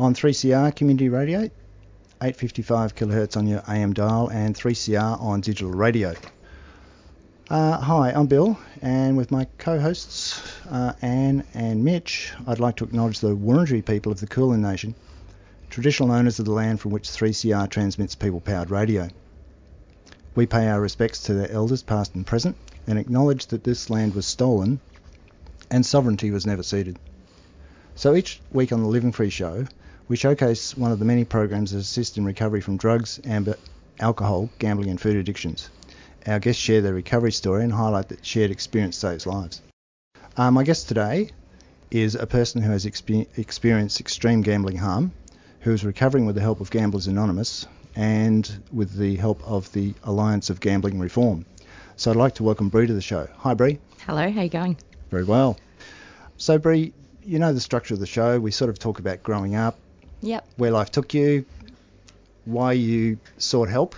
on 3CR Community Radio, 855 kilohertz on your AM dial, and 3CR on digital radio. Uh, hi, I'm Bill, and with my co-hosts uh, Anne and Mitch, I'd like to acknowledge the Wurundjeri people of the Kulin Nation, traditional owners of the land from which 3CR transmits people-powered radio. We pay our respects to their elders, past and present, and acknowledge that this land was stolen and sovereignty was never ceded. So each week on the Living Free Show, we showcase one of the many programs that assist in recovery from drugs, amber, alcohol, gambling, and food addictions. Our guests share their recovery story and highlight that shared experience saves lives. Uh, my guest today is a person who has expe- experienced extreme gambling harm, who is recovering with the help of Gamblers Anonymous and with the help of the Alliance of Gambling Reform. So I'd like to welcome Bree to the show. Hi, Bree. Hello, how you going? Very well. So, Bree, you know the structure of the show. We sort of talk about growing up, Yep. where life took you, why you sought help,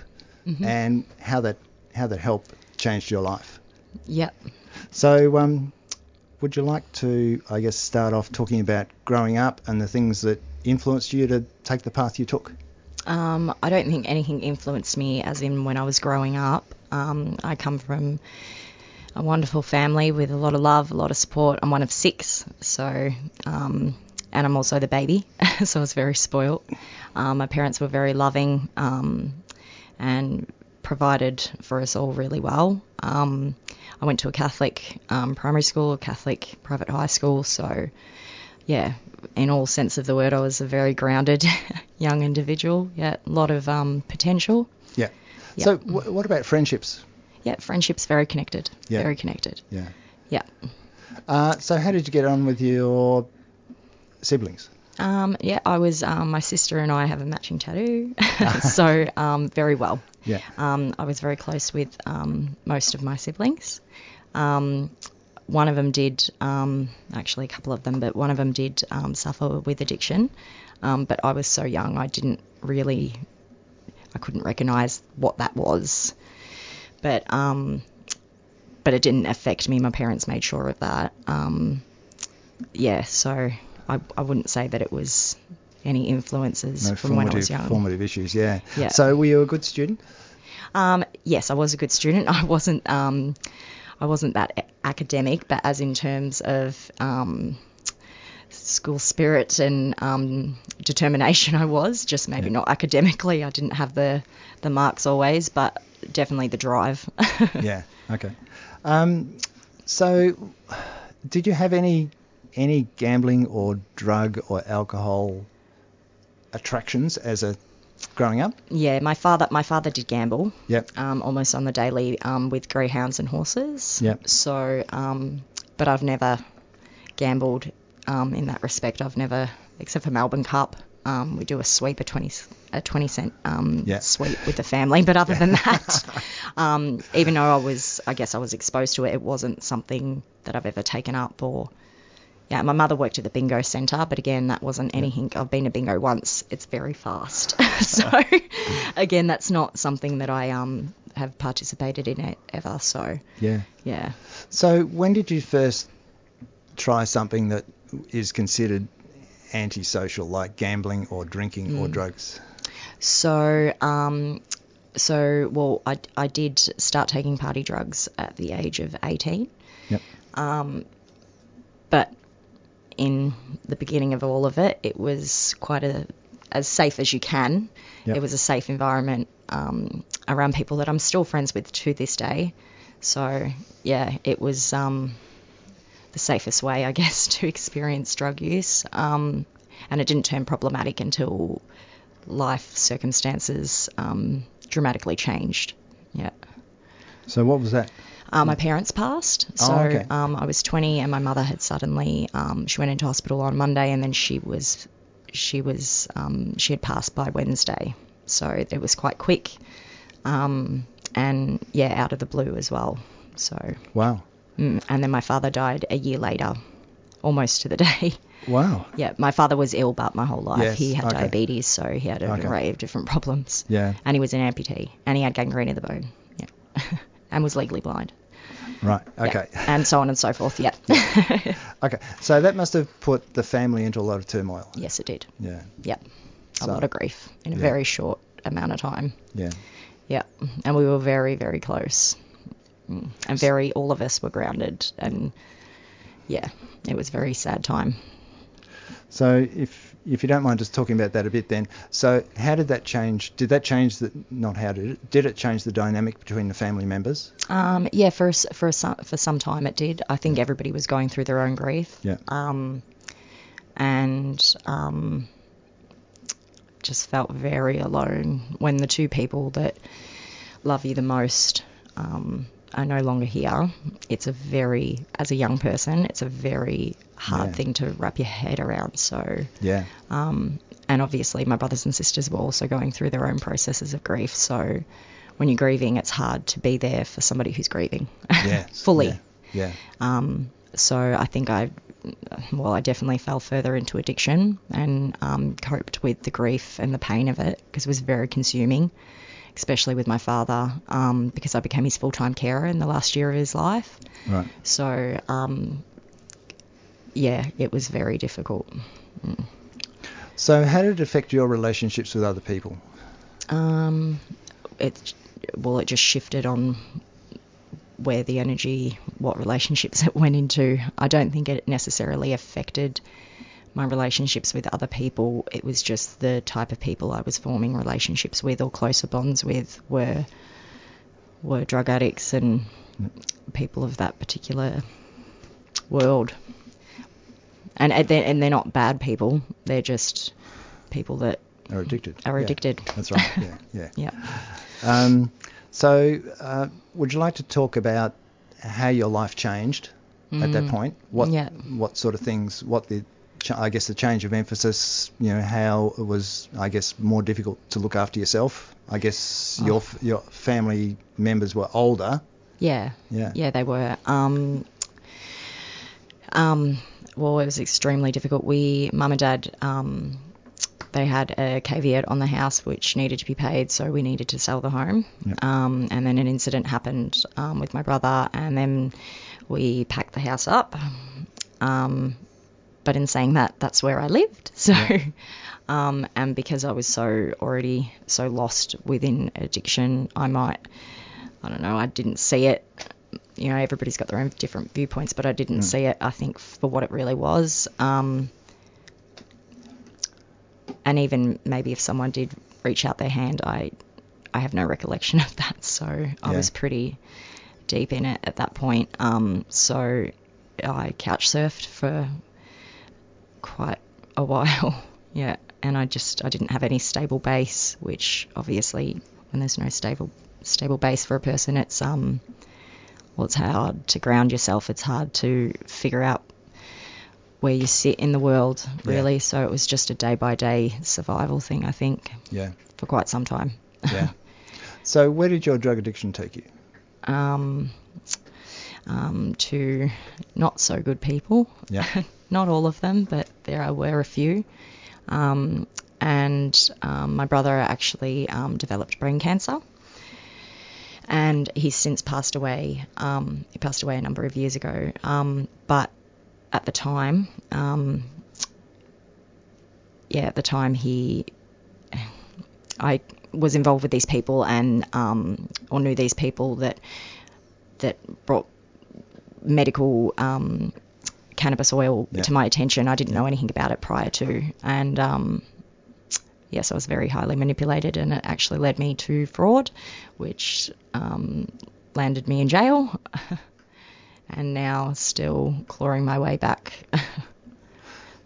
Mhm. and how that how that help changed your life. Yep. So, um, would you like to, I guess, start off talking about growing up and the things that influenced you to take the path you took? Um, I don't think anything influenced me as in when I was growing up. Um, I come from a wonderful family with a lot of love, a lot of support. I'm one of six, so um, and I'm also the baby, so I was very spoilt. Um, my parents were very loving um, and provided for us all really well. Um, I went to a Catholic um, primary school, a Catholic private high school, so yeah, in all sense of the word, I was a very grounded young individual. Yeah, a lot of um, potential. Yeah. Yeah. So, w- what about friendships? Yeah, friendships very connected. Yeah. Very connected. Yeah. Yeah. Uh, so, how did you get on with your siblings? Um, yeah, I was. Um, my sister and I have a matching tattoo, so um, very well. Yeah. Um, I was very close with um, most of my siblings. Um, one of them did, um, actually a couple of them, but one of them did um, suffer with addiction. Um, but I was so young, I didn't really, I couldn't recognise what that was. But um, but it didn't affect me. My parents made sure of that. Um, yeah, so I, I wouldn't say that it was any influences No from when I was young. formative issues. Yeah. Yeah. So, were you a good student? Um, yes, I was a good student. I wasn't. Um, I wasn't that academic, but as in terms of um, school spirit and um, determination, I was. Just maybe Yeah. not academically. I didn't have the the marks always, but definitely the drive. yeah. Okay. Um, so, did you have any any gambling or drug or alcohol attractions as a growing up? Yeah, my father. My father did gamble. Yep. Um, almost on the daily um, with greyhounds and horses. Yep. So, um, but I've never gambled um, in that respect. I've never, except for Melbourne Cup. Um, we do a sweep, a 20, a 20 cent um, Yeah. sweep with the family. But other than that, um, even though I was, I guess I was exposed to it, it wasn't something that I've ever taken up or. Yeah, my mother worked at the bingo centre, but again, that wasn't anything. I've been to bingo once. It's very fast. so, again, that's not something that I um have participated in it ever. So, Yeah. yeah. So, when did you first try something that is considered antisocial, like gambling or drinking or drugs? So, um, so well, I, I did start taking party drugs at the age of 18. Yep. Um, but in the beginning of all of it, it was quite a as safe as you can. Yep. It was a safe environment um, around people that I'm still friends with to this day. So yeah, it was um, the safest way, I guess, to experience drug use. Um, and it didn't turn problematic until life circumstances um, dramatically changed. Yeah. So, what was that? Uh, my parents passed, Oh, so okay. um, I was 20, and my mother had suddenly um, she went into hospital on Monday, and then she was she was um, she had passed by Wednesday, so it was quite quick, um, and yeah, out of the blue as well. So Wow. mm, and then my father died a year later, almost to the day. Wow. yeah, my father was ill, but my whole life Yes, he had okay. diabetes, so he had an Okay. array of different problems. Yeah. and he was an amputee, and he had gangrene of the bone. Yeah, and was legally blind. Right. Yeah. Okay. and so on and so forth. Yeah. Okay. So that must have put the family into a lot of turmoil. yes, it did. Yeah. Yep. A So- lot of grief in a Yeah. very short amount of time. Yeah. Yeah. And we were very, very close. Mm. And very, all of us were grounded. And yeah, it was a very sad time. So if if you don't mind just talking about that a bit then. So how did that change? Did that change the not how did it? Did it change the dynamic between the family members? Um, yeah, for for some for some time it did. I think everybody was going through their own grief. Yeah. Um, and um, just felt very alone when the two people that love you the most um, are no longer here. It's a very, as a young person, it's a very hard Yeah. thing to wrap your head around. So, Yeah. um, and obviously my brothers and sisters were also going through their own processes of grief. So, when you're grieving, it's hard to be there for somebody who's grieving Yeah. fully. Yeah. yeah. Um, so I think I, well, I definitely fell further into addiction and um, coped with the grief and the pain of it because it was very consuming, especially with my father um, because I became his full-time carer in the last year of his life. Right. So um, yeah, it was very difficult. So how did it affect your relationships with other people? Um, it well, it just shifted on where the energy, what relationships it went into. I don't think it necessarily affected my relationships with other people. It was just the type of people I was forming relationships with or closer bonds with were were drug addicts and people of that particular world. And and they're, and they're not bad people. They're just people that Are addicted. are Yeah. addicted. That's right. Yeah. Yeah. Yeah. Um, so, uh, would you like to talk about how your life changed at that point? What Mm. Yeah. what sort of things? What the I guess the change of emphasis. You know how it was. I guess more difficult to look after yourself. I guess Oh. your your family members were older. Yeah. Yeah. Yeah, they were. Um, um, well, it was extremely difficult. We, mum and dad, um, they had a caveat on the house which needed to be paid, so we needed to sell the home. Yep. Um, and then an incident happened um, with my brother, and then we packed the house up. Um, but in saying that, that's where I lived. So, um, and because I was so already so lost within addiction, I might, I don't know, I didn't see it. You know, everybody's got their own different viewpoints, but I didn't see it. I think for what it really was. Um, and even maybe if someone did reach out their hand, I, I have no recollection of that. So I was pretty deep in it at that point. Um, so I couch surfed for quite a while. yeah, and I just I didn't have any stable base, which obviously when there's no stable stable base for a person, it's um well it's hard to ground yourself. It's hard to figure out where you sit in the world, Yeah. really. So it was just a day by day survival thing, I think, Yeah. for quite some time. Yeah. so, where did your drug addiction take you? um, um, to not so good people. Yeah. not all of them, but there were a few. Um, and um, my brother actually um, developed brain cancer. And he's since passed away. Um, he passed away a number of years ago. Um, but at the time, um, yeah, at the time he, I was involved with these people and um, or knew these people that that brought medical um, cannabis oil Yeah. to my attention. I didn't know anything about it prior to, and um, yes, I was very highly manipulated, and it actually led me to fraud, which um, landed me in jail, and now still clawing my way back from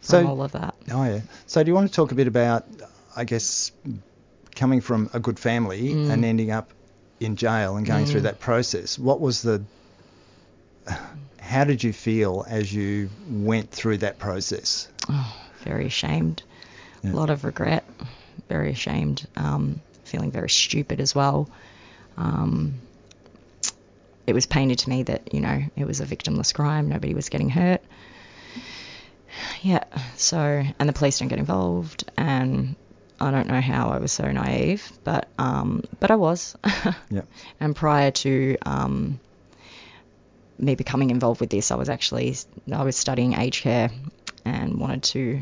So- all of that. Oh yeah. So do you want to talk a bit about, I guess, coming from a good family Mm. and ending up in jail and going through that process? What was the how did you feel as you went through that process? Oh, very ashamed. Yeah. a lot of regret, very ashamed, um, feeling very stupid as well. Um, it was painted to me that you know it was a victimless crime, nobody was getting hurt. Yeah, so and the police don't get involved, and I don't know how I was so naive, but um, but I was. Yeah. And prior to um, me becoming involved with this, I was actually I was studying aged care and wanted to,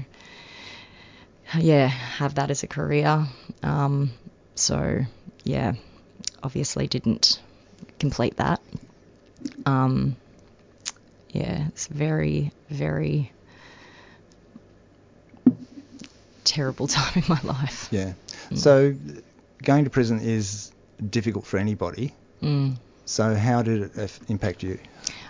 yeah, have that as a career. Um, so yeah, obviously didn't complete that. Um, yeah, it's very very terrible time in my life. Yeah. So going to prison is difficult for anybody. Mm. So how did it impact you?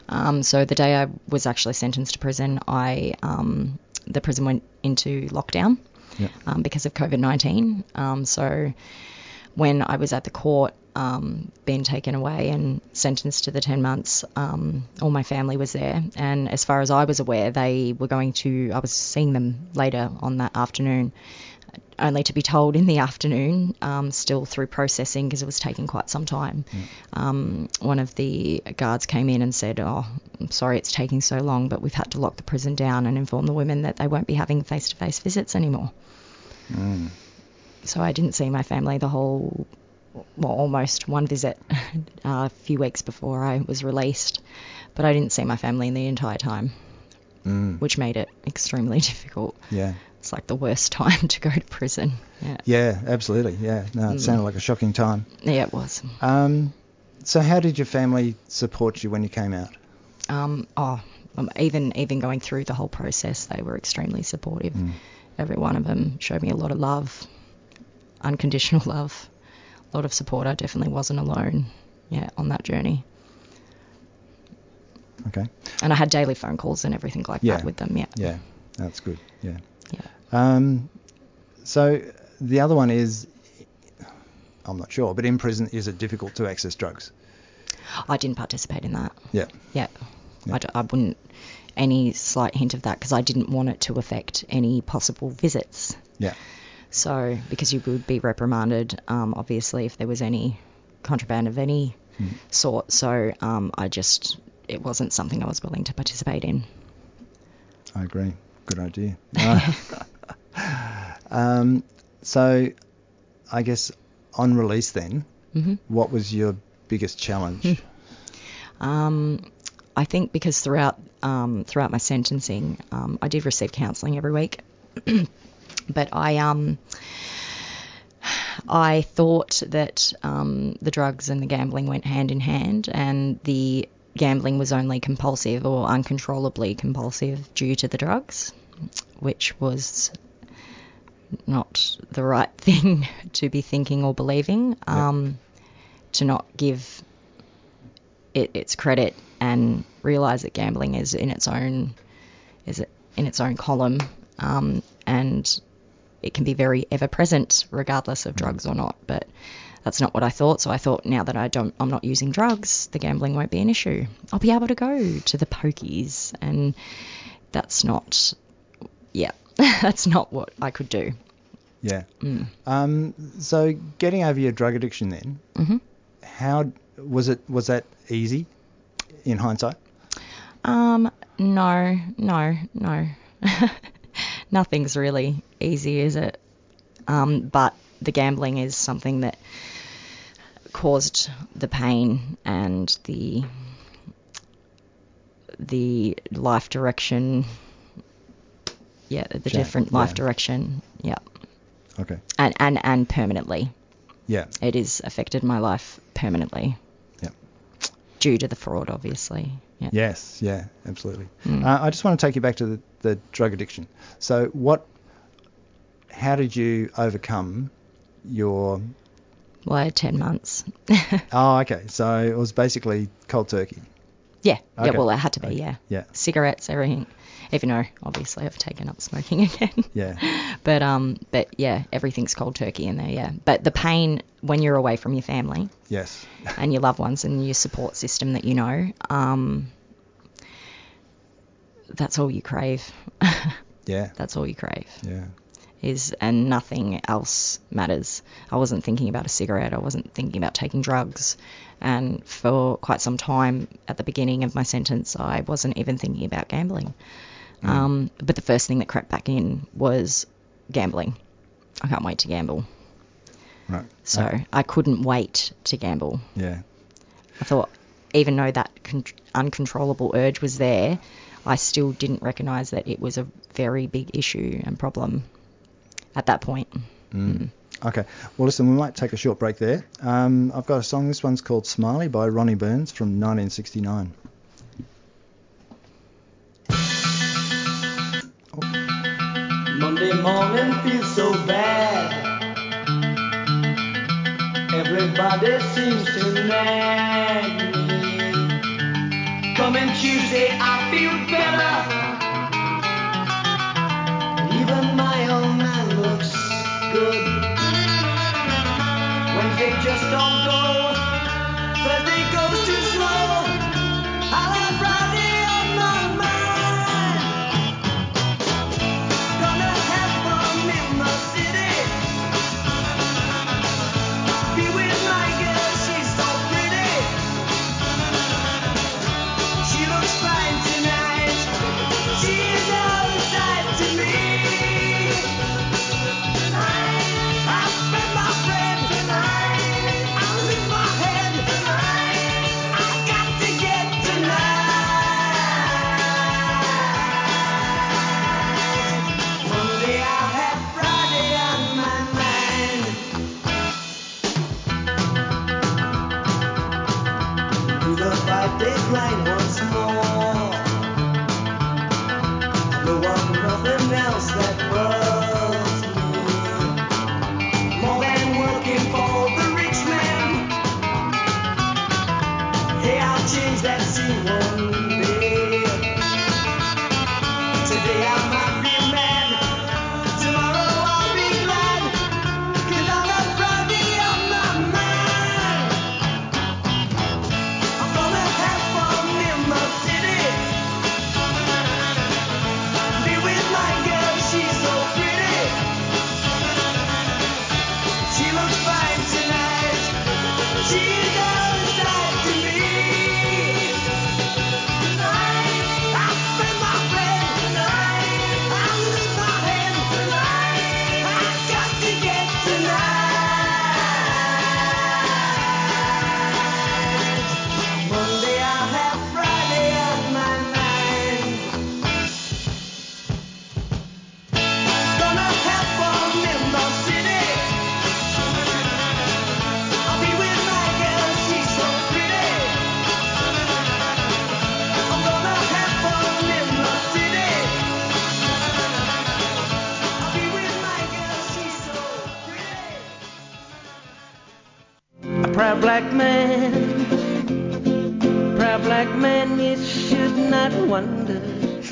Um, so the day I was actually sentenced to prison, I um, the prison went into lockdown Yeah. um, because of COVID nineteen. Um, so when I was at the court, um, being taken away and sentenced to the ten months, um, all my family was there, and as far as I was aware, they were going to. I was seeing them later on that afternoon. Only to be told in the afternoon, um, still through processing because it was taking quite some time. Um, one of the guards came in and said, "Oh, I'm sorry it's taking so long, but we've had to lock the prison down and inform the women that they won't be having face-to-face visits anymore." Mm. So I didn't see my family the whole, well, almost one visit uh, a few weeks before I was released, but I didn't see my family in the entire time, Mm. which made it extremely difficult. Yeah. It's like the worst time to go to prison. Yeah, Yeah, absolutely. Yeah. No, it Mm. sounded like a shocking time. yeah, it was. Um, so how did your family support you when you came out? Um, oh, um, even even going through the whole process, they were extremely supportive. Mm. Every one of them showed me a lot of love, unconditional love, a lot of support. I definitely wasn't alone. Yeah, on that journey, Okay. and I had daily phone calls and everything like Yeah. that with them. Yeah. Yeah, that's good. Yeah. Yeah. Um, so the other one is, I'm not sure, but in prison, is it difficult to access drugs? I didn't participate in that. Yeah. Yeah. Yeah. I, d- I wouldn't any slight hint of that because I didn't want it to affect any possible visits. Yeah. So because you would be reprimanded, um, obviously, if there was any contraband of any Mm. sort. So um, I just it wasn't something I was willing to participate in. I agree. Good idea. Um, so I guess on release then, hmm what was your biggest challenge? Um, I think because throughout um, throughout my sentencing, um, I did receive counselling every week, but I um I thought that um, the drugs and the gambling went hand in hand, and the gambling was only compulsive or uncontrollably compulsive due to the drugs, which was not the right thing to be thinking or believing. Um, to not give it its credit and realize that gambling is in its own is in its own column, um, and it can be very ever present regardless of drugs or not. But that's not what I thought. So I thought now that I don't, I'm not using drugs, the gambling won't be an issue. I'll be able to go to the pokies, and that's not, yeah, that's not what I could do. Yeah. Mm. Um, so getting over your drug addiction then, hmm how was it? Was that easy in hindsight? Um, no, no, no. Nothing's really easy, is it? Um, but the gambling is something that caused the pain and the the life direction. Yeah, the different life yeah. direction. Yeah, Okay. and and and permanently. Yeah. It has affected my life permanently. Yeah. Due to the fraud, obviously. Yeah. Yes. Yeah. Absolutely. Mm. Uh, I just want to take you back to the, the drug addiction. So what? How did you overcome your? Had 10 months. Oh, okay. So it was basically cold turkey. yeah, yeah, well, it had to be, Okay. yeah. Yeah. Cigarettes, everything. Even though, obviously, I've taken up smoking again. Yeah. but, um, but yeah, everything's cold turkey in there, yeah. But the pain when you're away from your family Yes. and your loved ones and your support system that you know, um, that's all you crave. Yeah. that's all you crave. Yeah. Is and nothing else matters. I wasn't thinking about a cigarette. I wasn't thinking about taking drugs. And for quite some time at the beginning of my sentence, I wasn't even thinking about gambling. Mm. Um, but the first thing that crept back in was gambling. I can't wait to gamble. Right. So Okay. I couldn't wait to gamble. Yeah. I thought, even though that con- uncontrollable urge was there, I still didn't recognise that it was a very big issue and problem at that point. Mm. Okay. Well, listen, we might take a short break there. Um, I've got a song. This one's called Smiley by Ronnie Burns from 1969. Monday morning feels so bad. Everybody seems to nag me. Coming Tuesday, I feel better. Good. Wednesday just don't go.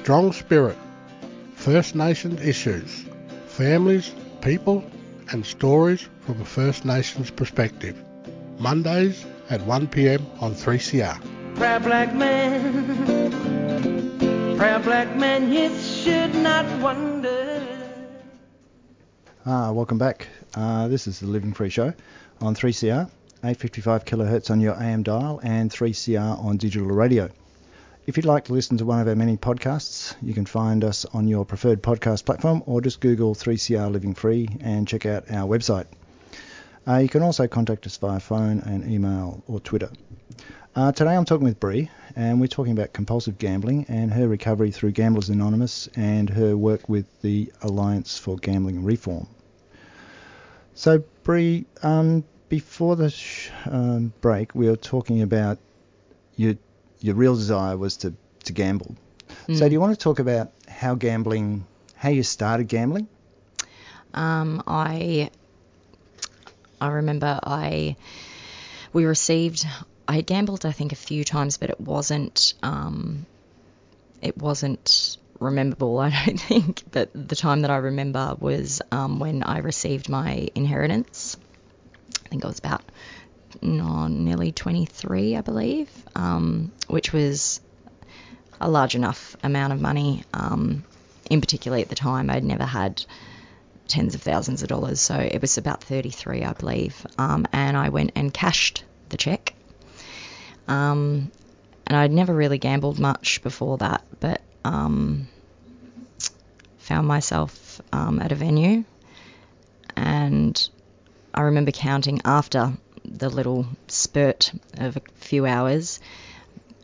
Strong Spirit, First Nations issues, families, people, and stories from a First Nations perspective. Mondays at 1pm on 3CR. Proud black man, proud black man, you should not wonder. Ah, welcome back. Uh, this is the Living Free Show on 3CR, 855 kilohertz on your AM dial, and 3CR on digital radio. If you'd like to listen to one of our many podcasts, you can find us on your preferred podcast platform or just Google 3CR Living Free and check out our website. Uh, you can also contact us via phone and email or Twitter. Uh, today I'm talking with Bree, and we're talking about compulsive gambling and her recovery through Gamblers Anonymous and her work with the Alliance for Gambling Reform. So, Bree, um, before the sh- um, break, we were talking about your your real desire was to, to gamble. So, Mm. do you want to talk about how gambling, how you started gambling? Um, I I remember I we received I had gambled I think a few times, but it wasn't um, it wasn't rememberable. I don't think. But the time that I remember was um, when I received my inheritance. I think I was about no, nearly 23, I believe, um, which was a large enough amount of money. Um, in particular, at the time, I'd never had tens of thousands of dollars. So it was about 33, I believe. Um, and I went and cashed the check. Um, and I'd never really gambled much before that, but um, found myself um, at a venue, and I remember counting after the little spurt of a few hours.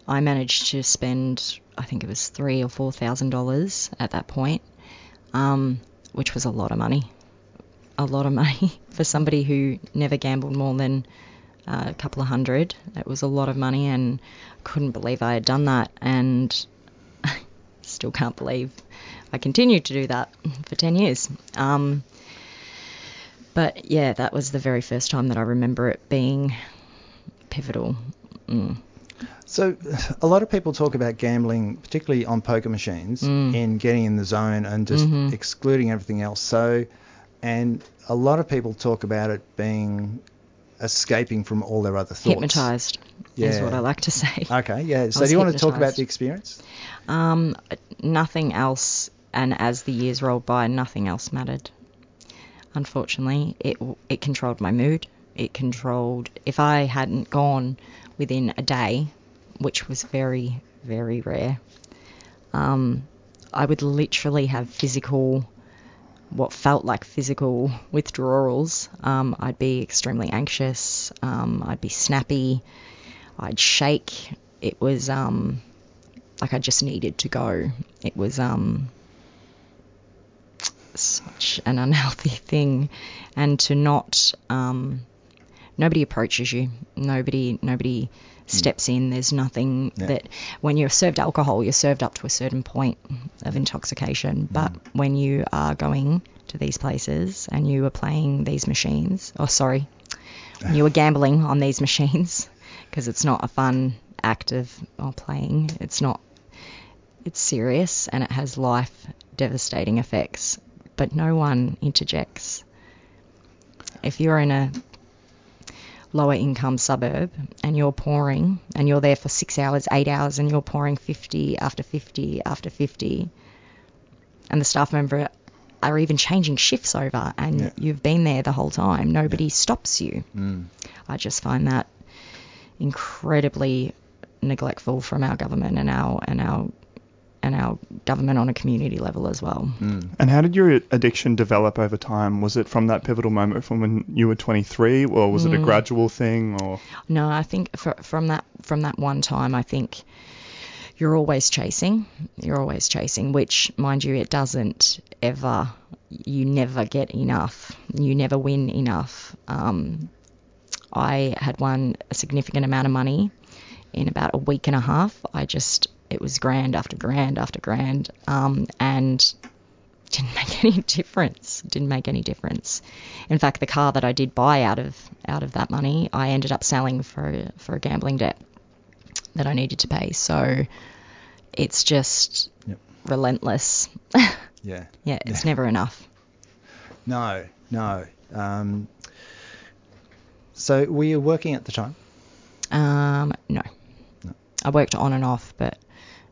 I managed to spend, I think it was three or four thousand dollars at that point, um, which was a lot of money. A lot of money for somebody who never gambled more than uh, a couple of hundred. It was a lot of money, and couldn't believe I had done that, and still can't believe I continued to do that for 10 years. Um, but yeah, that was the very first time that I remember it being pivotal. Mm. So, a lot of people talk about gambling, particularly on poker machines, Mm. in getting in the zone and just Mhm. excluding everything else. So, and a lot of people talk about it being escaping from all their other thoughts. Hypnotized is Yeah. what I like to say. Okay, yeah. So, do you want to talk about the experience? Um, nothing else, and as the years rolled by, nothing else mattered. Unfortunately, it it controlled my mood. It controlled if I hadn't gone within a day, which was very very rare. Um, I would literally have physical, what felt like physical withdrawals. Um, I'd be extremely anxious. Um, I'd be snappy. I'd shake. It was um, like I just needed to go. It was um such an unhealthy thing, and to not um nobody approaches you. Nobody nobody steps in. There's nothing Yeah. that when you're served alcohol, you're served up to a certain point of intoxication. But when you are going to these places and you are playing these machines, or sorry, when you are gambling on these machines, because it's not a fun act of or playing. It's not. It's serious and it has life devastating effects. But no one interjects. If you're in a lower income suburb and you're pouring and you're there for six hours, eight hours, and you're pouring 50 after 50 after 50, and the staff member are even changing shifts over, and Yeah. you've been there the whole time, nobody stops you. Mm. I just find that incredibly neglectful from our government and our and our and our government on a community level as well. Mm. And how did your addiction develop over time? Was it from that pivotal moment from when you were 23, or was it a Mm. gradual thing? Or No, I think fr from that from that one time, I think you're always chasing. You're always chasing, which, mind you, it doesn't ever. You never get enough. You never win enough. Um, I had won a significant amount of money in about a week and a half. I just it was grand after grand after grand, um, and didn't make any difference. Didn't make any difference. In fact, the car that I did buy out of out of that money, I ended up selling for for a gambling debt that I needed to pay. So it's just Yep. relentless. Yeah. yeah, it's never enough. No, no. Um, so, were you working at the time? Um, no. No. I worked on and off, but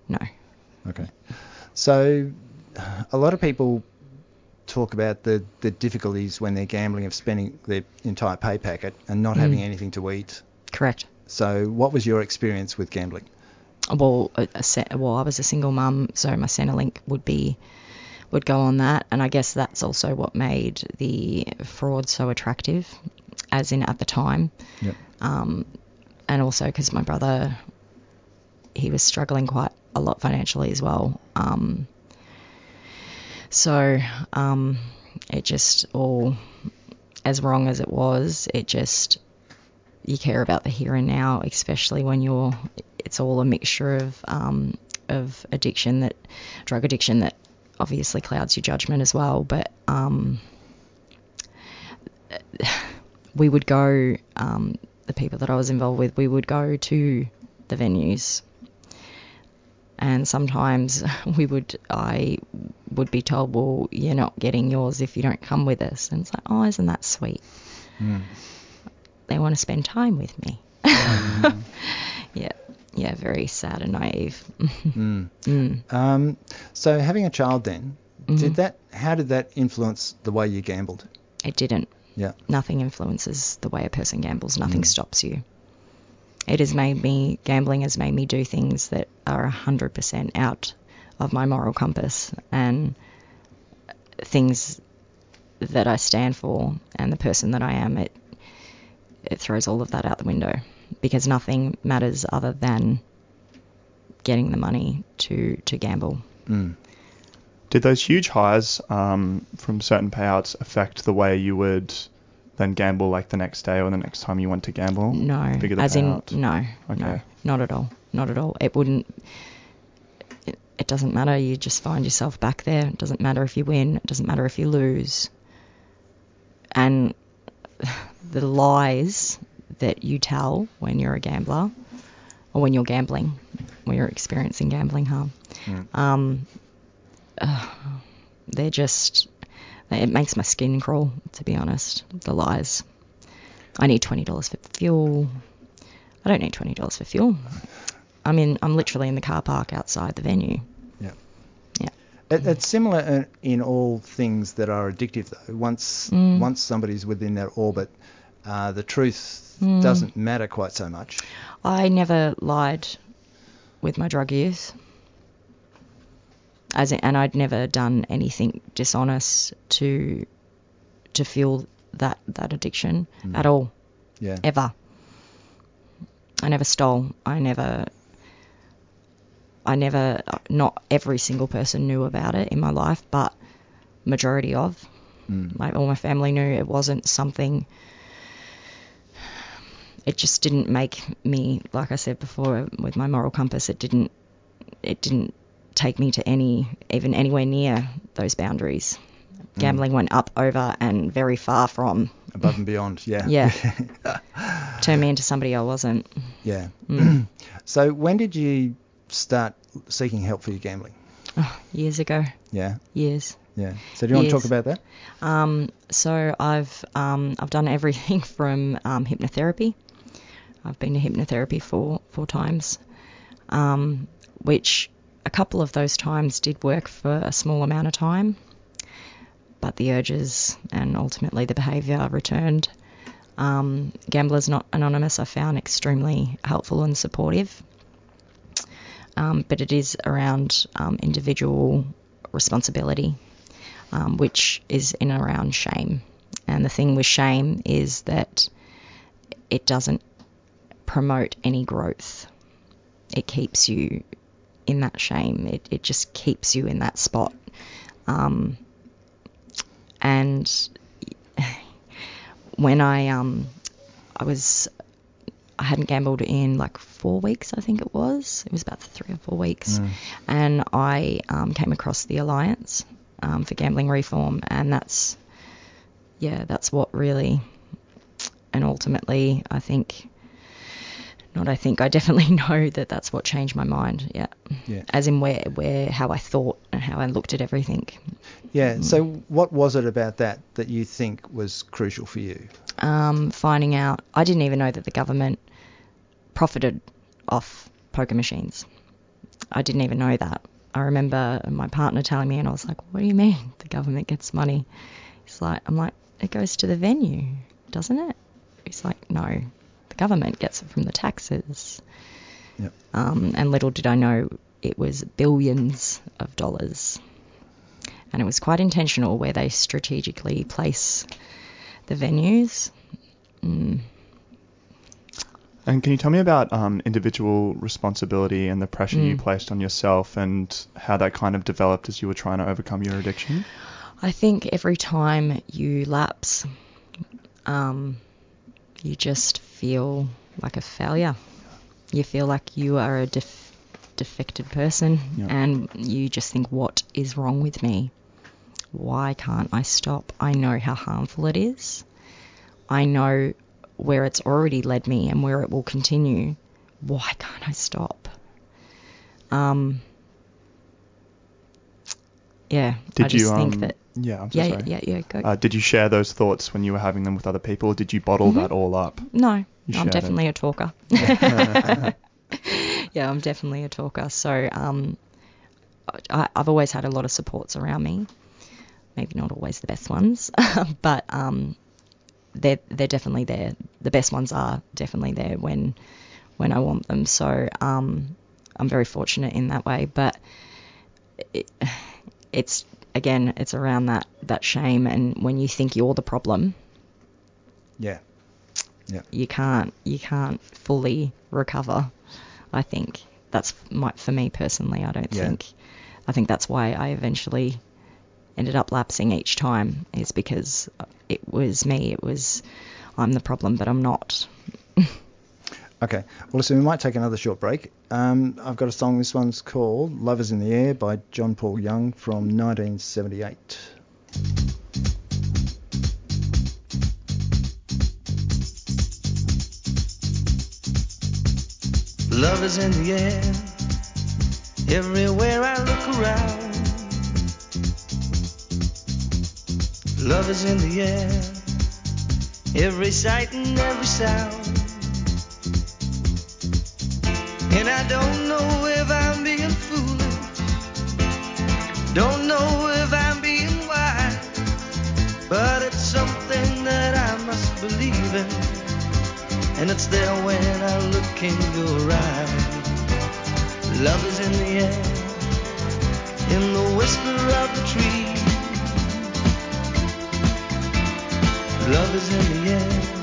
no. Okay. So, a lot of people talk about the, the difficulties when they're gambling of spending their entire pay packet and not having Mm. anything to eat. Correct. So, what was your experience with gambling? well, a, a well, I was a single mum, so my Centrelink would be would go on that, and I guess that's also what made the fraud so attractive, as in at the time. Yep. Um, and also because my brother, he was struggling quite a lot financially as well. Um, so um, it just all, as wrong as it was, it just you care about the here and now, especially when you're. It's all a mixture of um, of addiction that, drug addiction that obviously clouds your judgment as well. But um, we would go. Um, the people that I was involved with, we would go to the venues, and sometimes we would. I would be told, "Well, you're not getting yours if you don't come with us," and it's like, "Oh, isn't that sweet?" Mm. they want to spend time with me. yeah, yeah, very sad and naive. Mm. mm. Um, so, having a child then, Mhm. did that how did that influence the way you gambled? It didn't. Yeah. Nothing influences the way a person gambles. Nothing Mm. stops you. It has made me, gambling has made me do things that are 100% out of my moral compass and things that I stand for and the person that I am. It, it throws all of that out the window because nothing matters other than getting the money to, to gamble. Mm. Did those huge highs um, from certain payouts affect the way you would then gamble, like the next day or the next time you went to gamble? No, bigger the as in no, no, Okay. not at all, not at all. It wouldn't. It, it doesn't matter. You just find yourself back there. It doesn't matter if you win. It doesn't matter if you lose. And the lies that you tell when you're a gambler, or when you're gambling, when you're experiencing gambling harm, Mm. um, uh, they're just. It makes my skin crawl, to be honest. The lies. I need twenty dollars for fuel. I don't need twenty dollars for fuel. I'm in. I'm literally in the car park outside the venue. Yeah. It, it's similar in all things that are addictive, though. Once Mm. once somebody's within their orbit, uh, the truth Mm. doesn't matter quite so much. I never lied with my drug use. As in, and I'd never done anything dishonest to to fuel that that addiction Mm. at all, Yeah. ever. I never stole. I never. I never. Not every single person knew about it in my life, but majority of. Mm. Like all my family knew it wasn't something. It just didn't make me, like I said before, with my moral compass. It didn't. It didn't take me to any, even anywhere near those boundaries. Gambling went up, over, and very far from. Above and beyond. Yeah. Yeah. Turned me into somebody I wasn't. yeah. Mm. so when did you start seeking help for your gambling? Oh, years ago, Yeah. years. Yeah. So do you want to talk about that? Um, so I've um, I've done everything from um, hypnotherapy. I've been to hypnotherapy four four times, um, which a couple of those times did work for a small amount of time, but the urges and ultimately the behaviour returned. Um, Gamblers Not Anonymous I found extremely helpful and supportive, um, but it is around um, individual responsibility um, which is in and around shame. And the thing with shame is that it doesn't promote any growth. It keeps you in that shame. It, it just keeps you in that spot. Um, and when I um, I was I hadn't gambled in like four weeks, I think it was. It was about three or four weeks, Mm. and I um, came across the Alliance um, for Gambling Reform, and that's yeah, that's what really, and ultimately, I think. Not, I think I definitely know that that's what changed my mind. Yeah, Yeah. as in where, where, how I thought and how I looked at everything. Yeah. So what was it about that that you think was crucial for you? um, finding out I didn't even know that the government profited off poker machines. I didn't even know that. I remember my partner telling me, and I was like, "What do you mean the government gets money?" He's like, "I'm like, it goes to the venue, doesn't it?" He's like, "No, government gets it from the taxes." Yep. Um, and little did I know it was billions of dollars, and it was quite intentional where they strategically place the venues. Mm. And can you tell me about um, individual responsibility and the pressure you Mm. placed on yourself and how that kind of developed as you were trying to overcome your addiction? I think every time you lapse, um, you just feel like a failure. You feel like you are a def- defected person, Yeah. and you just think, "What is wrong with me? Why can't I stop? I know how harmful it is. I know where it's already led me and where it will continue. Why can't I stop?" Um, yeah, Did I just you? think um, that yeah, I'm so yeah, yeah, sorry. yeah, yeah. Go. Uh, did you share those thoughts when you were having them with other people? Or did you bottle Mhm. that all up? no, I'm shared it. definitely a talker. yeah, I'm definitely a talker. So um, I, I've always had a lot of supports around me, maybe not always the best ones, but um, they're they're definitely there. The best ones are definitely there when when I want them. So um, I'm very fortunate in that way. But it, it's again, it's around that that shame, and when you think you're the problem, Yeah. Yeah. you can't you can't fully recover. I think that's my, for me personally. I don't Yeah. think. I think that's why I eventually ended up lapsing each time is because it was me. It was I'm the problem, but I'm not. Okay. Well, listen, we might take another short break. Um, I've got a song. This one's called "Love Is in the Air" by John Paul Young from 1978. Love is in the air, everywhere I look around. Love is in the air, every sight and every sound. Don't know if I'm being foolish, don't know if I'm being wise, but it's something that I must believe in. And it's there when I look in your eyes. Love is in the air, in the whisper of the tree. Love is in the air,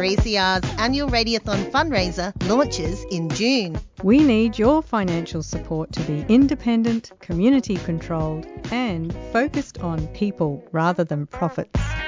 3CR's annual Radiothon fundraiser launches in June. We need your financial support to be independent, community controlled, and focused on people rather than profits.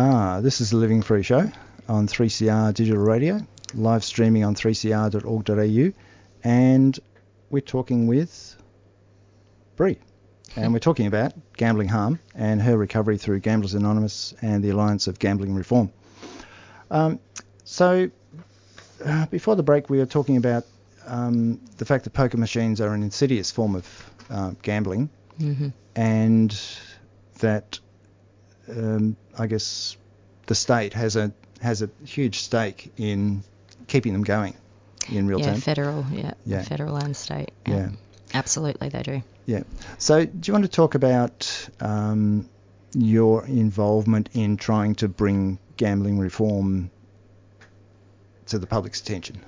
Ah, this is the Living Free Show on 3CR Digital Radio. live streaming on 3cr.org.au, and we're talking with Bree. And we're talking about gambling harm and her recovery through Gamblers Anonymous and the Alliance of Gambling Reform. Um, so, uh, before the break, we were talking about um, the fact that poker machines are an insidious form of uh, gambling, hmm and that um, I guess the state has a has a huge stake in keeping them going in real time. Yeah, time. federal, yeah, Yeah. federal and state. Yeah. Absolutely, they do. Yeah. So, do you want to talk about um, your involvement in trying to bring gambling reform to the public's attention?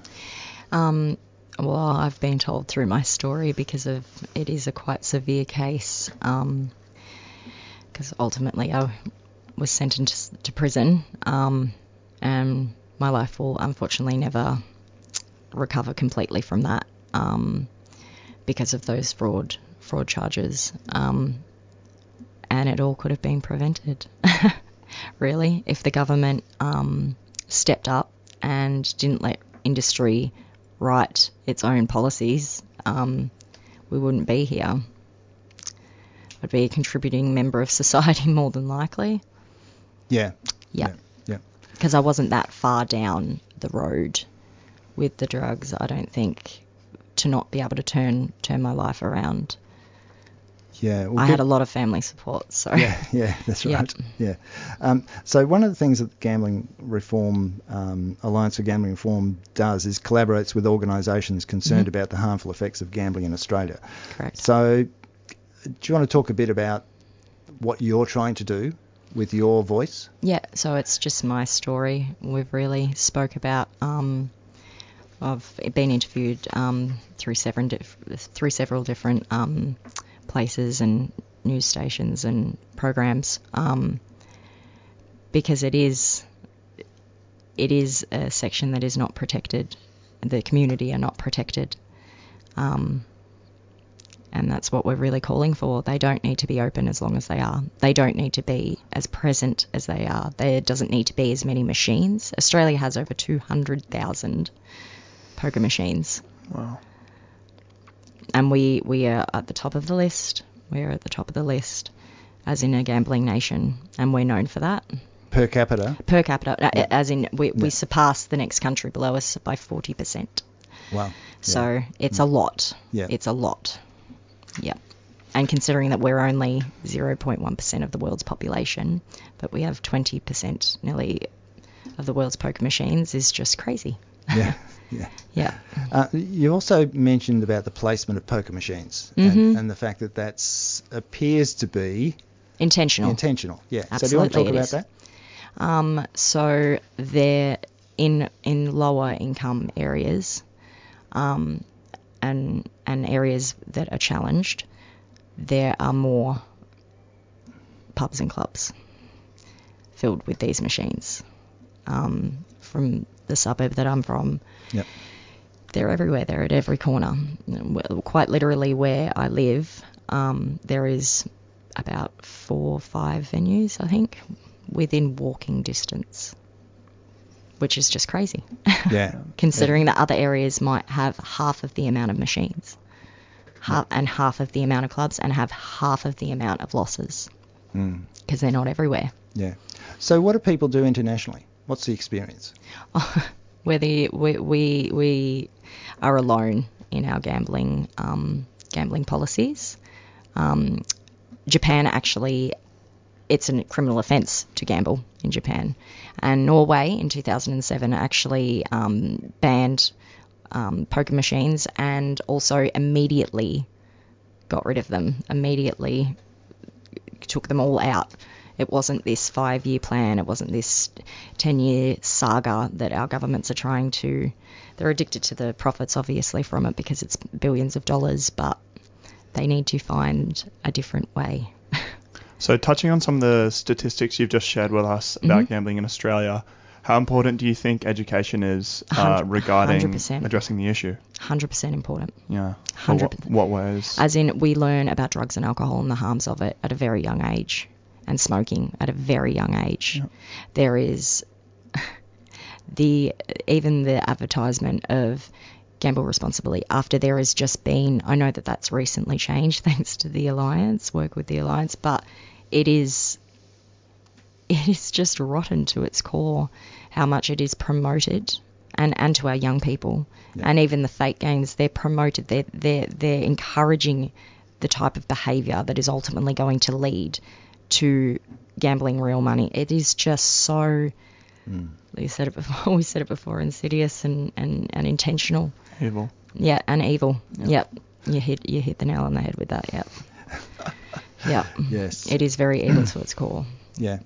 Um, well, I've been told through my story because of it is a quite severe case. Because ultimately, I was sentenced to prison, um, and my life will unfortunately never recover completely from that um, because of those fraud fraud charges. Um, and it all could have been prevented, really, if the government um, stepped up and didn't let industry write its own policies, um, we wouldn't be here. I'd be a contributing member of society more than likely. Yeah. Yeah. Yeah. Because I wasn't that far down the road with the drugs, I don't think, to not be able to turn turn my life around. Yeah. well, I had a lot of family support, so Yeah, yeah, that's Yeah. right. Yeah. Um, so one of the things that the Gambling Reform um, Alliance for Gambling Reform does is collaborates with organisations concerned Mhm. about the harmful effects of gambling in Australia. correct. So, do you want to talk a bit about what you're trying to do with your voice? Yeah, so it's just my story. We've really spoke about. Um, I've been interviewed um, through several through several different um, places and news stations and programs um, because it is it is a section that is not protected. The community are not protected. Um, and that's what we're really calling for. They don't need to be open as long as they are. They don't need to be as present as they are. There doesn't need to be as many machines. Australia has over 200,000 poker machines, Wow. and we we are at the top of the list. We're at the top of the list, as in a gambling nation, and we're known for that. Per capita? Per capita, Yeah. as in we, Yeah. we surpass the next country below us by 40%. Wow. So it's hmm. a lot. Yeah. It's a lot. Yeah. And considering that we're only 0.1% of the world's population, but we have 20% nearly of the world's poker machines is just crazy. Yeah. yeah. Yeah. Uh, you also mentioned about the placement of poker machines Mhm. and, and the fact that that appears to be Intentional. intentional. Yeah. Absolutely, so do you want to talk about is. that? Um, so they're in in lower income areas, um, and and areas that are challenged. There are more pubs and clubs filled with these machines. Um, from the suburb that I'm from, Yep. they're everywhere. They're at every corner. Quite literally, where I live, um, there is about four or five venues, I think, within walking distance, which is just crazy. Yeah. Considering that other areas might have half of the amount of machines, half, and half of the amount of clubs, and have half of the amount of losses Mm. because they're not everywhere. Yeah. So what do people do internationally? What's the experience? where the we, we we are alone in our gambling um, gambling policies. Um, Japan actually, it's a criminal offence to gamble in Japan, and Norway in 2007 actually um, banned um, poker machines and also immediately got rid of them. Immediately took them all out. It wasn't this five year plan, it wasn't this 10 year saga that our governments are trying to. They're addicted to the profits, obviously, from it because it's billions of dollars, but they need to find a different way. So, touching on some of the statistics you've just shared with us about Mhm. gambling in Australia, how important do you think education is uh, regarding 100%. addressing the issue? 100% important. Yeah. 100%. what ways? As in, we learn about drugs and alcohol and the harms of it at a very young age, and smoking at a very young age. Yeah. There is the even the advertisement of gamble responsibly after there has just been I know that that's recently changed thanks to the alliance work with the alliance but it is it is just rotten to its core how much it is promoted and, and to our young people. And even the fake games they're promoted they're, they're they're encouraging the type of behavior that is ultimately going to lead to gambling real money. It is just so hmm. we said it before we said it before insidious and, and, and intentional. Evil. yeah and evil. Yep. You hit you hit the nail on the head with that yep. Yep. Yes. it is very evil to its core Yeah.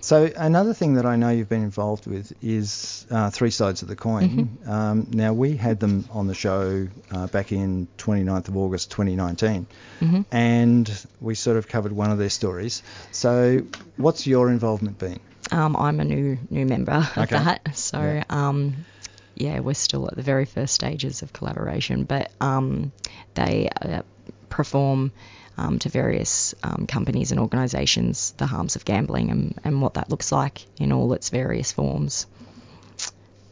So another thing that I know you've been involved with is uh, Three Sides of the Coin. Um, now we had them on the show uh, back in 29th of August 2019, Mhm. and we sort of covered one of their stories. So what's your involvement been? Um, I'm a new new member of Okay. that, so Yeah. um, yeah, we're still at the very first stages of collaboration, but um, they uh, perform um, to various um, companies and organisations the harms of gambling and, and what that looks like in all its various forms.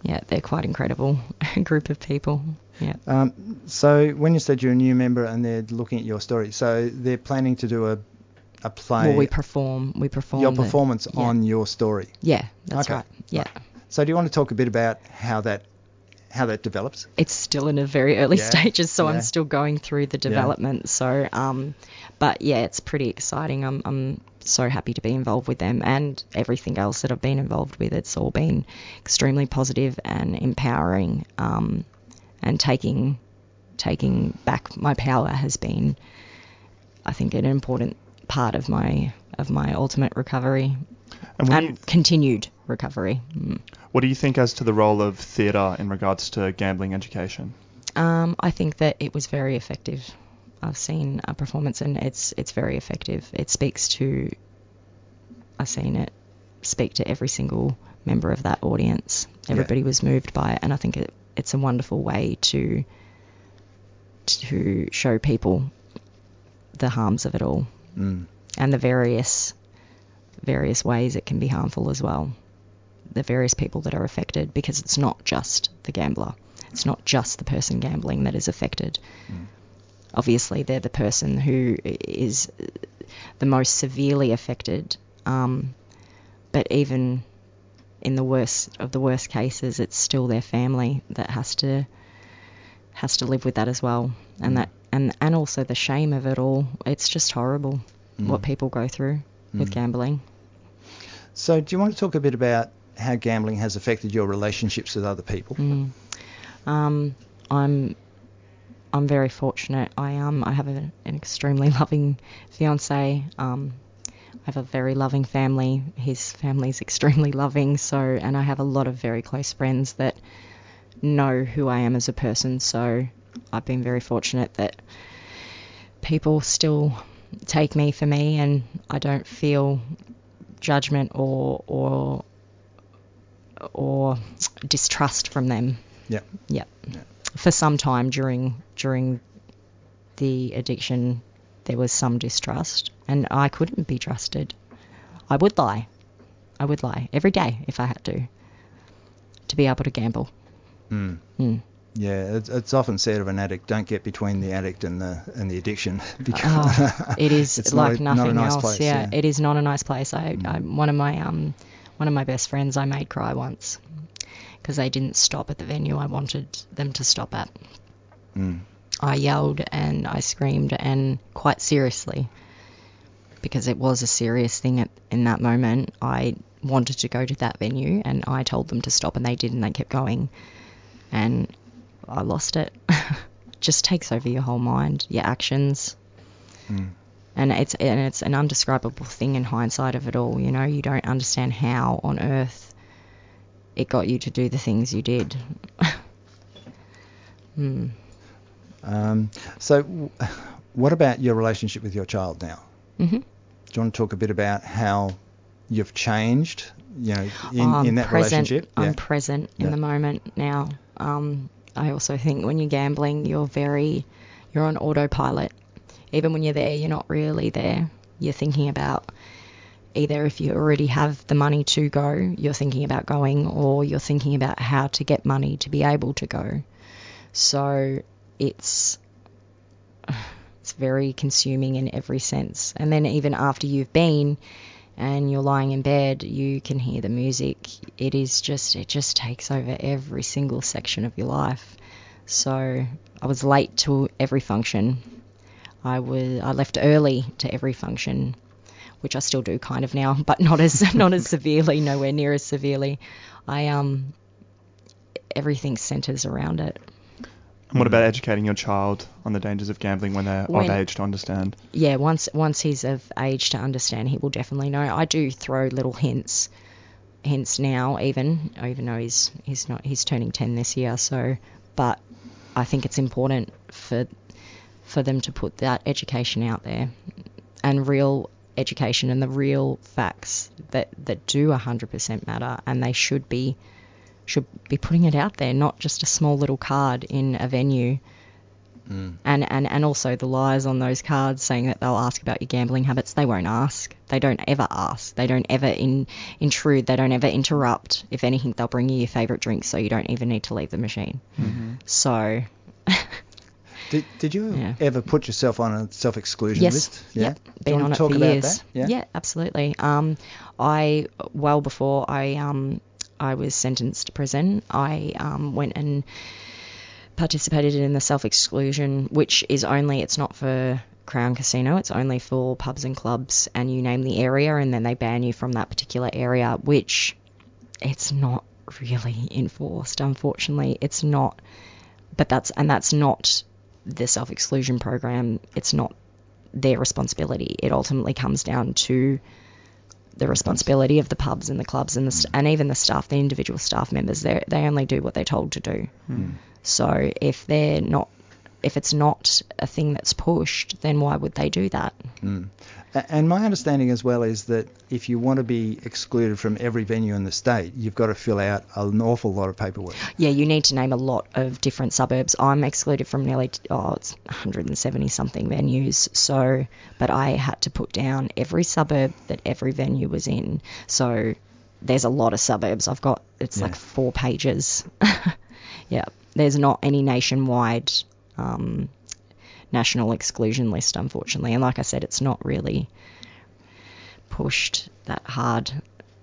Yeah, they're quite incredible group of people. Yeah. Um, so when you said you're a new member and they're looking at your story, so they're planning to do a a play. Well, we perform. We perform your the- performance yeah. on your story. Yeah, that's Okay. right. Yeah. So do you want to talk a bit about how that how that develops? it's still in a very early Yeah, stages, so yeah. I'm still going through the development. So, um, but yeah, it's pretty exciting. I'm, I'm so happy to be involved with them and everything else that I've been involved with. It's all been extremely positive and empowering, um, and taking taking back my power has been, I think, an important part of my of my ultimate recovery And and, you- continued recovery. Mm. What do you think as to the role of theatre in regards to gambling education? Um, I think that it was very effective. I've seen a performance and it's it's very effective. It speaks to. I've seen it speak to every single member of that audience. Yeah. Everybody was moved by it, and I think it, it's a wonderful way to to show people the harms of it all Mm. and the various various ways it can be harmful as well. The various people that are affected because it's not just the gambler. It's not just the person gambling that is affected. Obviously, they're the person who is the most severely affected. Um, but even in the worst of the worst cases, it's still their family that has to has to live with that as well, and that and and also the shame of it all. It's just horrible what people go through with Mm. gambling. So do you want to talk a bit about how gambling has affected your relationships with other people? Mm. Um, I'm I'm very fortunate. I um I have a, an extremely loving fiance. Um, I have a very loving family. His family's extremely loving. So and I have a lot of very close friends that know who I am as a person. So I've been very fortunate that people still take me for me, and I don't feel judgment or or or distrust from them. Yeah. Yep. For some time during during the addiction, there was some distrust, and I couldn't be trusted. I would lie. I would lie every day if I had to. To be able to gamble. Mm. Mm. Yeah, it's, it's often said of an addict, don't get between the addict and the and the addiction because Oh, it is it's like not a, nothing not a nice else. place. yeah, it is not a nice place. I, I one of my um one of my best friends I made cry once because they didn't stop at the venue I wanted them to stop at. Mm. I yelled and I screamed and quite seriously because it was a serious thing at, in that moment. I wanted to go to that venue and I told them to stop and they did and they kept going and I lost it. Just takes over your whole mind, your actions. Mm. And it's and it's an undescribable thing in hindsight of it all. You know, you don't understand how on earth it got you to do the things you did. Hmm. Um, so, w- what about your relationship with your child now? Mm-hmm. Do you want to talk a bit about how you've changed, you know, in, I'm in that present, relationship? I'm yeah. present in Yeah. the moment now. Um, I also think when you're gambling, you're very, you're on autopilot. Even when you're there, you're not really there. You're thinking about either if you already have the money to go, you're thinking about going, or you're thinking about how to get money to be able to go. So it's it's very consuming in every sense. And then even after you've been and you're lying in bed, you can hear the music. It is just it just takes over every single section of your life. So I was late to every function. I was I left early to every function, which I still do kind of now, but not as not as severely, nowhere near as severely. I um everything centers around it. And what about educating your child on the dangers of gambling when they're When- of age to understand? yeah, once once he's of age to understand, he will definitely know. I do throw little hints, hints now, even even though he's he's not he's turning ten this year. So, but I think it's important for for them to put that education out there, and real education and the real facts that that do 100% matter, and they should be should be putting it out there, not just a small little card in a venue mm. and, and, and also the lies on those cards saying that they'll ask about your gambling habits. They won't ask. They don't ever ask. They don't ever in, intrude. They don't ever interrupt. If anything, they'll bring you your favourite drink so you don't even need to leave the machine. Mm-hmm. So, Did, did you Yeah. ever put yourself on a self-exclusion yes, list? Yeah. yep, Do you been want on to it for about years. that? Yeah. absolutely. Um, I well before I um I was sentenced to prison, I um went and participated in the self exclusion, which is only it's not for Crown Casino, it's only for pubs and clubs, and you name the area, and then they ban you from that particular area, which it's not really enforced. Unfortunately, it's not. But that's and that's not the self exclusion program. It's not their responsibility. It ultimately comes down to the responsibility of the pubs and the clubs and the st- and even the staff, the individual staff members. They they only do what they're told to do. So if they're not, if it's not a thing that's pushed, then why would they do that? Mm. And my understanding as well is that if you want to be excluded from every venue in the state, you've got to fill out an awful lot of paperwork. Yeah, you need to name a lot of different suburbs. I'm excluded from nearly oh, it's 170 something venues. So, but I had to put down every suburb that every venue was in. So, there's a lot of suburbs. I've got it's like four pages. yeah, there's not any nationwide um, national exclusion list, unfortunately. And like I said, it's not really pushed that hard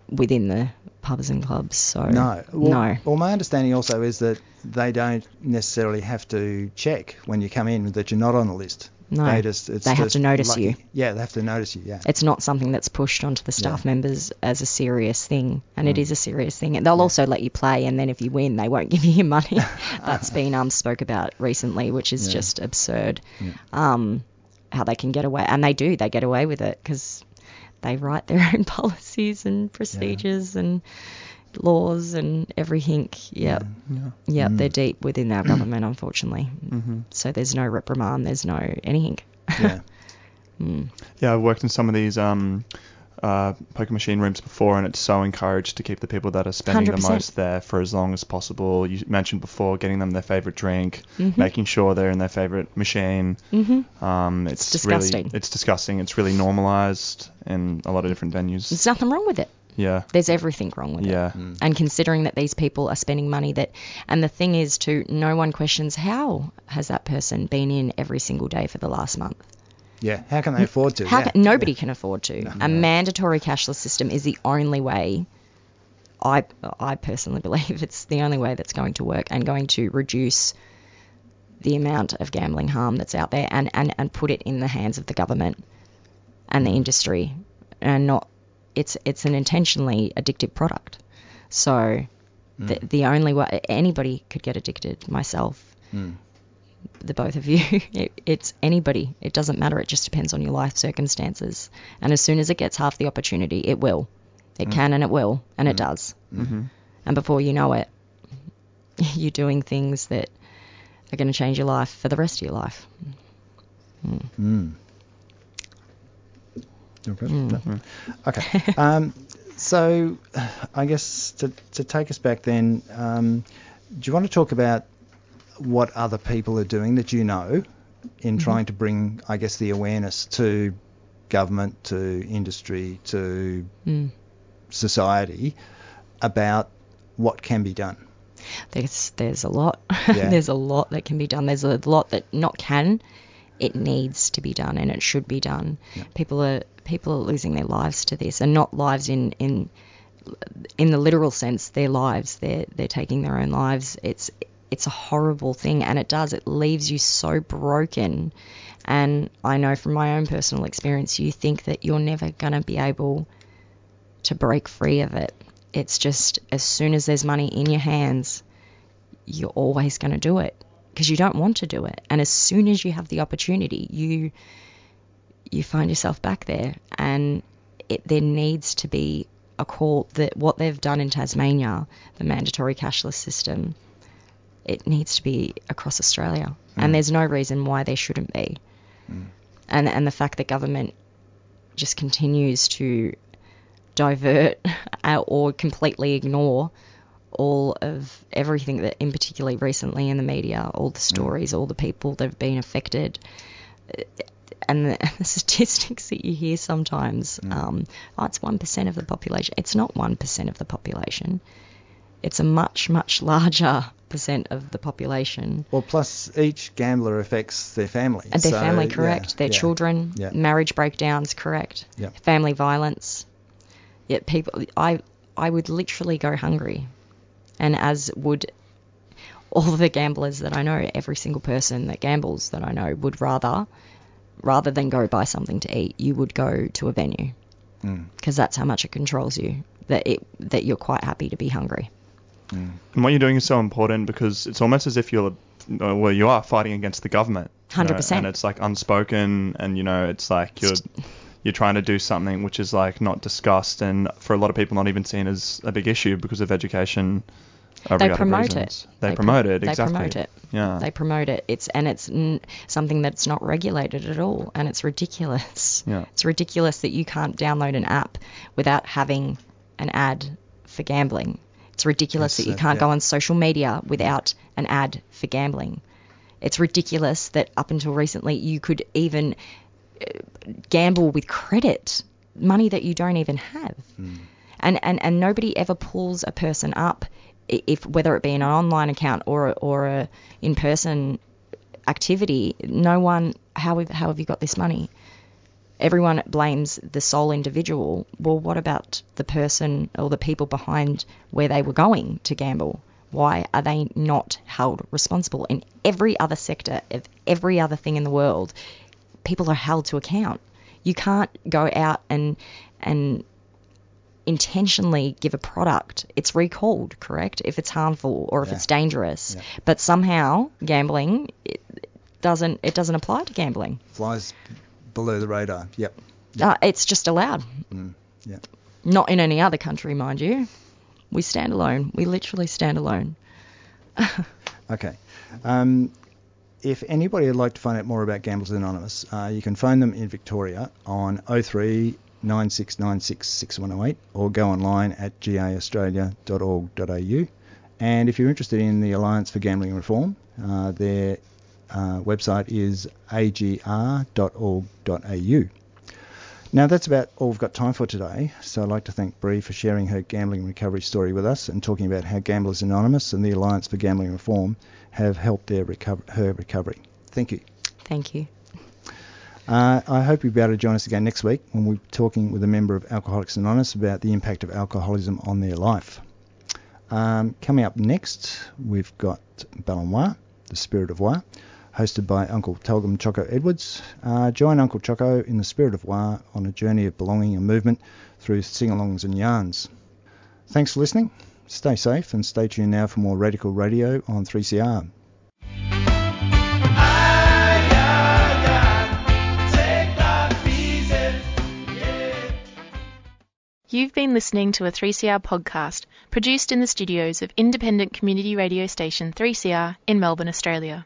within the pubs and clubs. So No. Well, no. Well, my understanding also is that they don't necessarily have to check when you come in that you're not on the list. No, They just it's they have to notice lucky. you. Yeah, they have to notice you. Yeah. It's not something that's pushed onto the staff members as a serious thing, and Mm. it is a serious thing. They'll also let you play, and then if you win, they won't give you your money. that's been um spoke about recently, which is Yeah. just absurd. Yeah. Um, how they can get away, and they do. They get away with it because they write their own policies and procedures and laws and everything. Yep. Yeah. Yep, Mm. they're deep within our government, unfortunately. hmm So there's no reprimand, there's no anything. Yeah. Mm. Yeah, I've worked in some of these um, uh, poker machine rooms before, and it's so encouraged to keep the people that are spending 100%. the most there for as long as possible. You mentioned before getting them their favorite drink, Mhm. making sure they're in their favorite machine. Mhm. Um, it's, It's really disgusting. it's disgusting. It's really normalized in a lot of different venues. There's nothing wrong with it. yeah, There's everything wrong with it. yeah, Mm. And considering that these people are spending money that, and the thing is, too, no one questions how has that person been in every single day for the last month. Yeah. How can they afford to? How yeah. can, nobody can afford to. No. A mandatory cashless system is the only way. I I personally believe it's the only way that's going to work and going to reduce the amount of gambling harm that's out there and, and, and put it in the hands of the government and the industry and not it's it's an intentionally addictive product. So the the only way anybody could get addicted, myself, Mm. The both of you. It, it's anybody. It doesn't matter. It just depends on your life circumstances. And as soon as it gets half the opportunity, it will. It can and it will, and it does. hmm And before you know it, you're doing things that are going to change your life for the rest of your life. Mm. No problem. Mm. No. Okay. um, so, I guess to, to take us back then, um, do you want to talk about what other people are doing that you know in Mm-hmm. trying to bring, I guess, the awareness to government to industry to Mm. society about what can be done. There's there's a lot. Yeah. there's a lot that can be done. There's a lot that not can. It needs to be done and it should be done. People are people are losing their lives to this, and not lives in in in the literal sense. Their lives. They're they're taking their own lives. It's it's a horrible thing, and it does. It leaves you so broken. And I know from my own personal experience, you think that you're never gonna be able to break free of it. It's just as soon as there's money in your hands, you're always going to do it because you don't want to do it. And as soon as you have the opportunity, you you find yourself back there. And it, there needs to be a call that what they've done in Tasmania, the mandatory cashless system, it needs to be across Australia. And mm. there's no reason why there shouldn't be. Mm. And and the fact that government just continues to divert or completely ignore all of everything that, in particularly recently in the media, all the mm. stories, all the people that have been affected, and the, the statistics that you hear sometimes. Um, oh, it's one percent of the population. It's not one percent of the population. It's a much much larger percent of the population. Well, plus each gambler affects their family. And their So, family, yeah, correct. their yeah, children, Yeah. marriage breakdowns, correct. Yeah. Family violence. Yet people, I, I would literally go hungry, and as would all the gamblers that I know. Every single person that gambles that I know would rather, rather than go buy something to eat, you would go to a venue, Mm. because that's how much it controls you. That it, that you're quite happy to be hungry. And what you're doing is so important because it's almost as if you're, uh, well, you are fighting against the government. 100%. And it's like unspoken, and you know, it's like you're you're trying to do something which is like not discussed, and for a lot of people, not even seen as a big issue because of education. They promote it. They, pro- promote it exactly. They promote it. Yeah. They promote it. It's and it's n- something that's not regulated at all, and it's ridiculous. Yeah. It's ridiculous that you can't download an app without having an ad for gambling. It's ridiculous that you uh, can't go yeah. on social media without an ad for gambling. It's ridiculous that up until recently you could even uh, gamble with credit, money that you don't even have. And, and and nobody ever pulls a person up if whether it be in an online account or a, or a in-person activity. No one how have, how have you got this money? Everyone blames the sole individual. Well, what about the person or the people behind where they were going to gamble? Why are they not held responsible? In every other sector of every other thing in the world, people are held to account. You can't go out and and intentionally give a product, it's recalled, correct? If it's harmful or if Yeah. it's dangerous. Yeah. But somehow gambling it doesn't it doesn't apply to gambling. Flies below the radar. Yep. Uh, it's just allowed. Mm, yeah. Not in any other country, mind you. We stand alone. We literally stand alone. Okay. Um, if anybody would like to find out more about Gamblers Anonymous, uh, you can phone them in Victoria on 03 9696 6108 or go online at gaaustralia.org.au. And if you're interested in the Alliance for Gambling Reform, uh, their uh, website is agr.org.au. Now that's about all we've got time for today. So I'd like to thank Bree for sharing her gambling recovery story with us and talking about how Gamblers Anonymous and the Alliance for Gambling Reform have helped their recover- her recovery. Thank you. Thank you. Uh, I hope you'll be able to join us again next week when we're talking with a member of Alcoholics Anonymous about the impact of alcoholism on their life. Um, coming up next, we've got Balanois, the Spirit of Wa, hosted by Uncle Telgum Choco Edwards. Uh, join Uncle Choco in the Spirit of Wa on a journey of belonging and movement through sing-alongs and yarns. Thanks for listening. Stay safe and stay tuned now for more Radical Radio on 3CR. You've been listening to a 3CR podcast produced in the studios of independent community radio station 3CR in Melbourne, Australia.